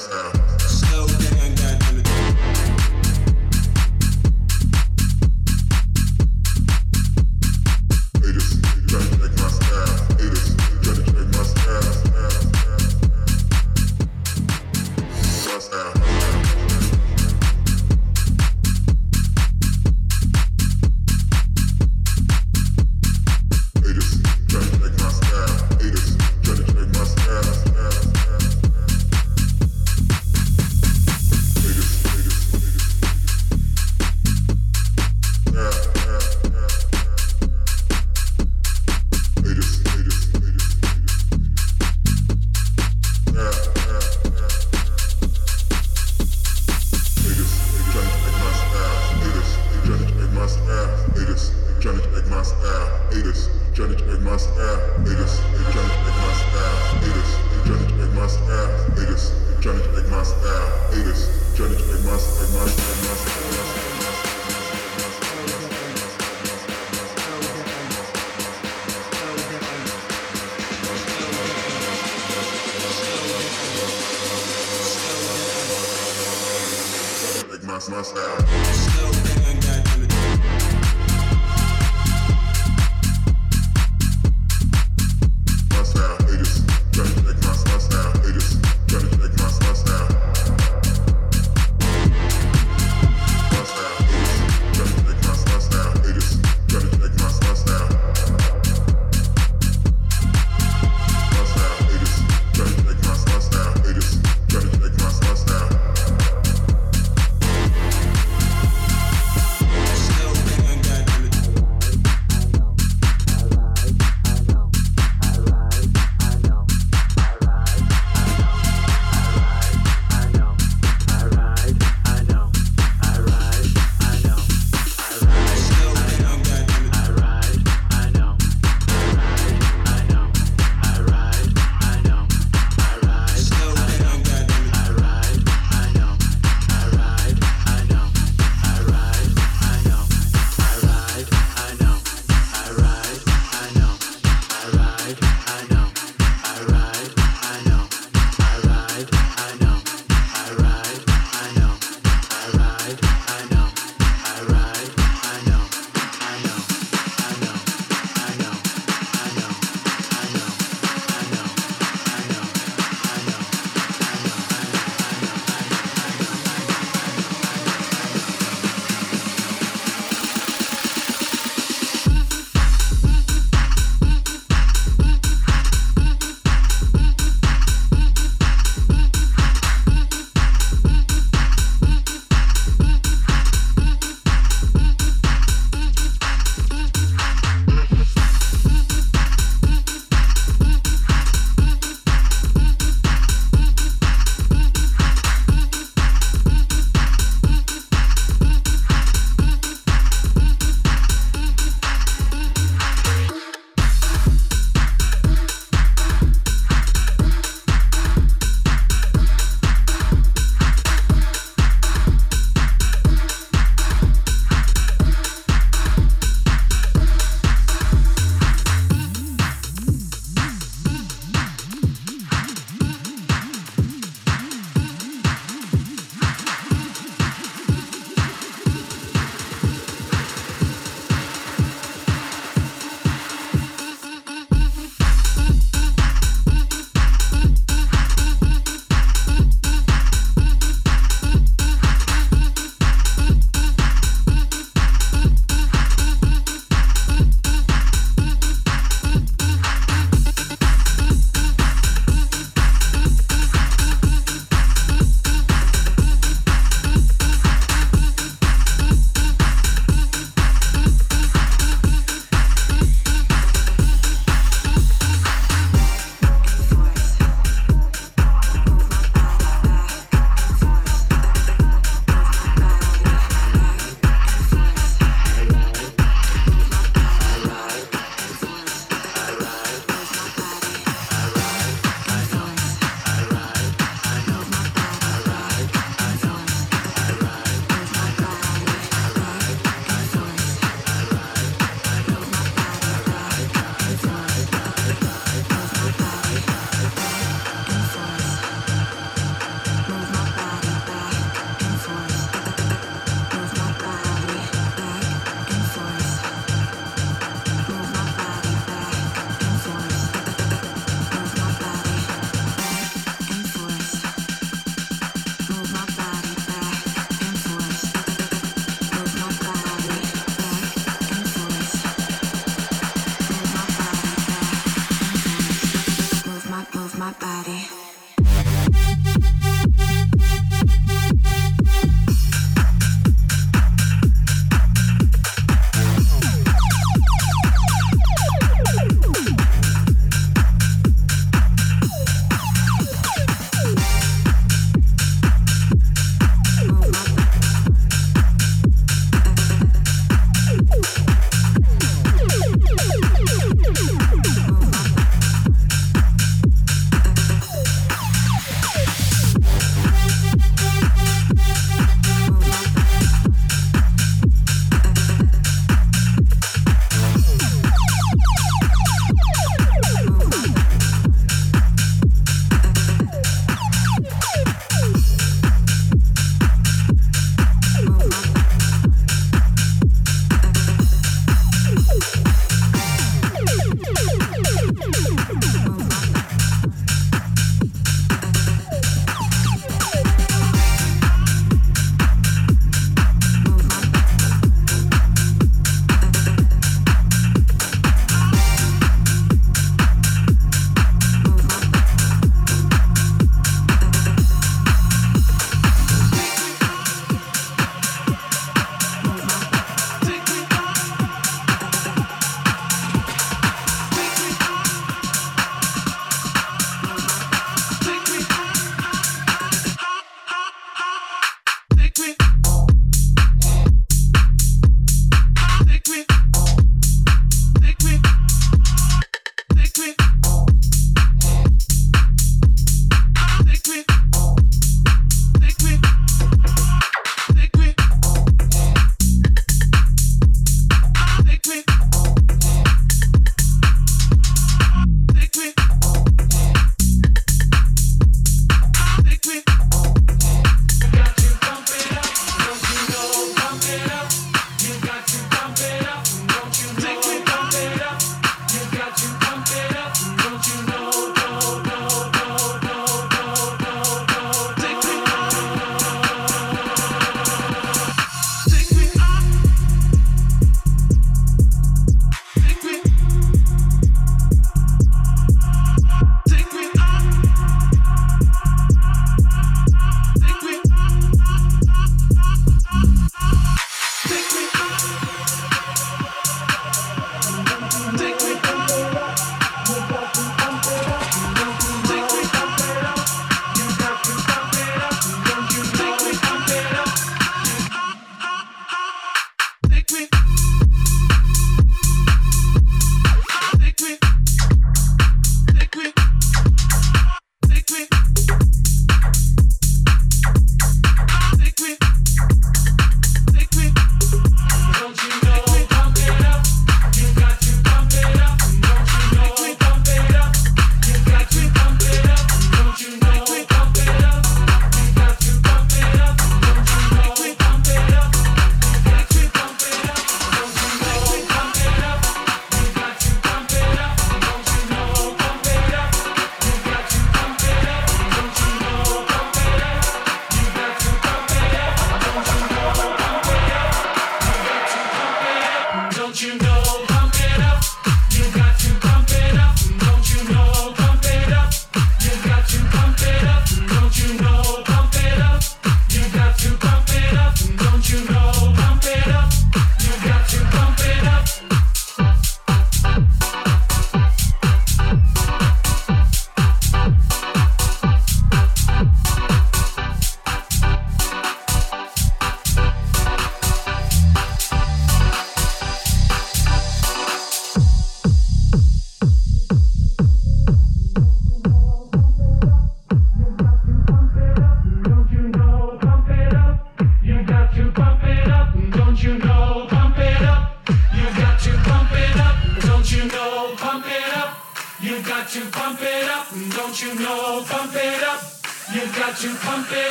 ass out.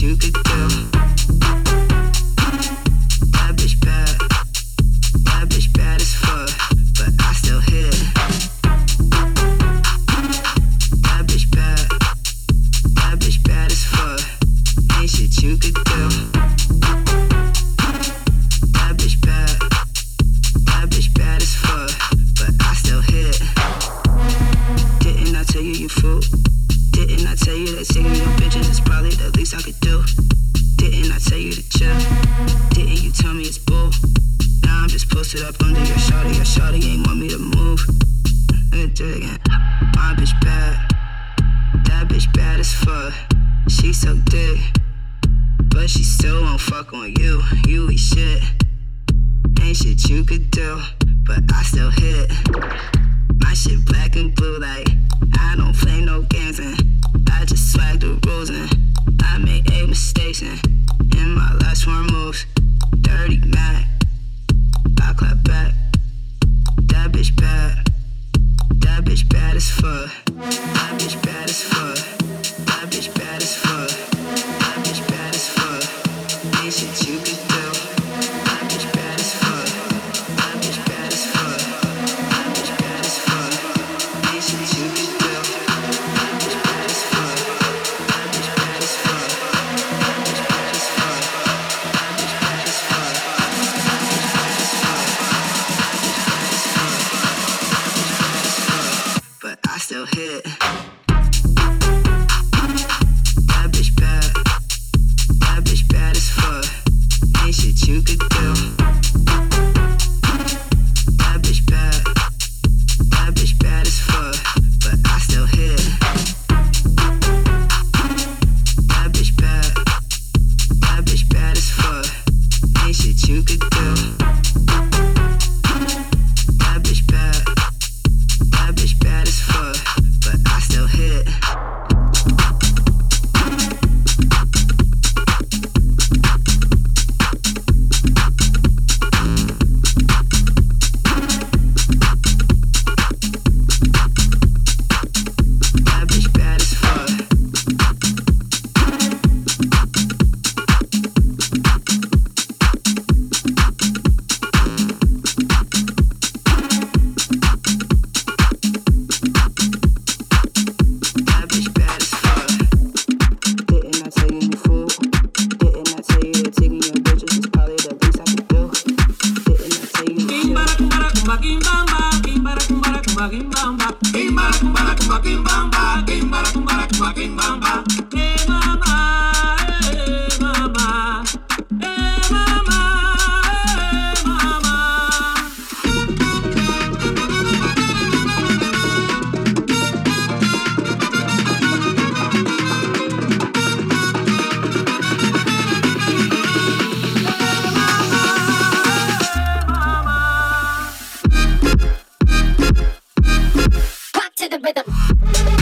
you could do. The rhythm.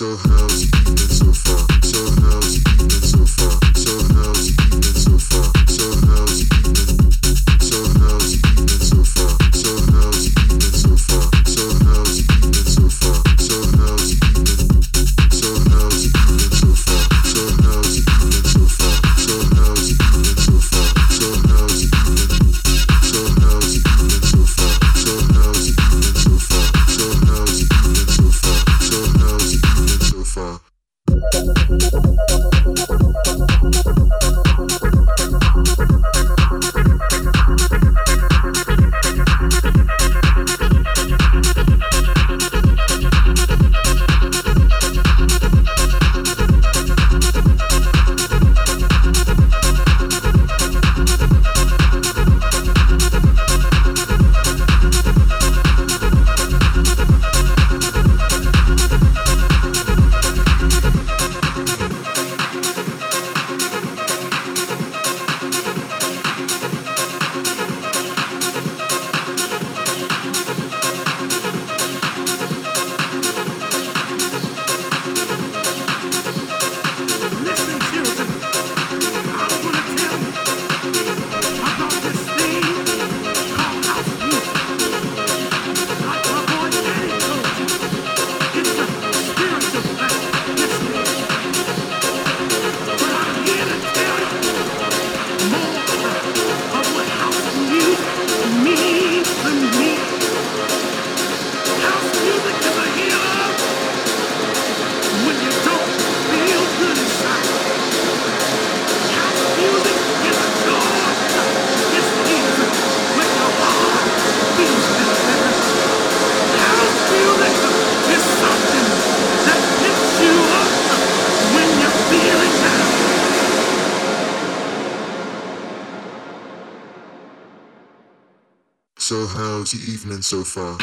So how's So far?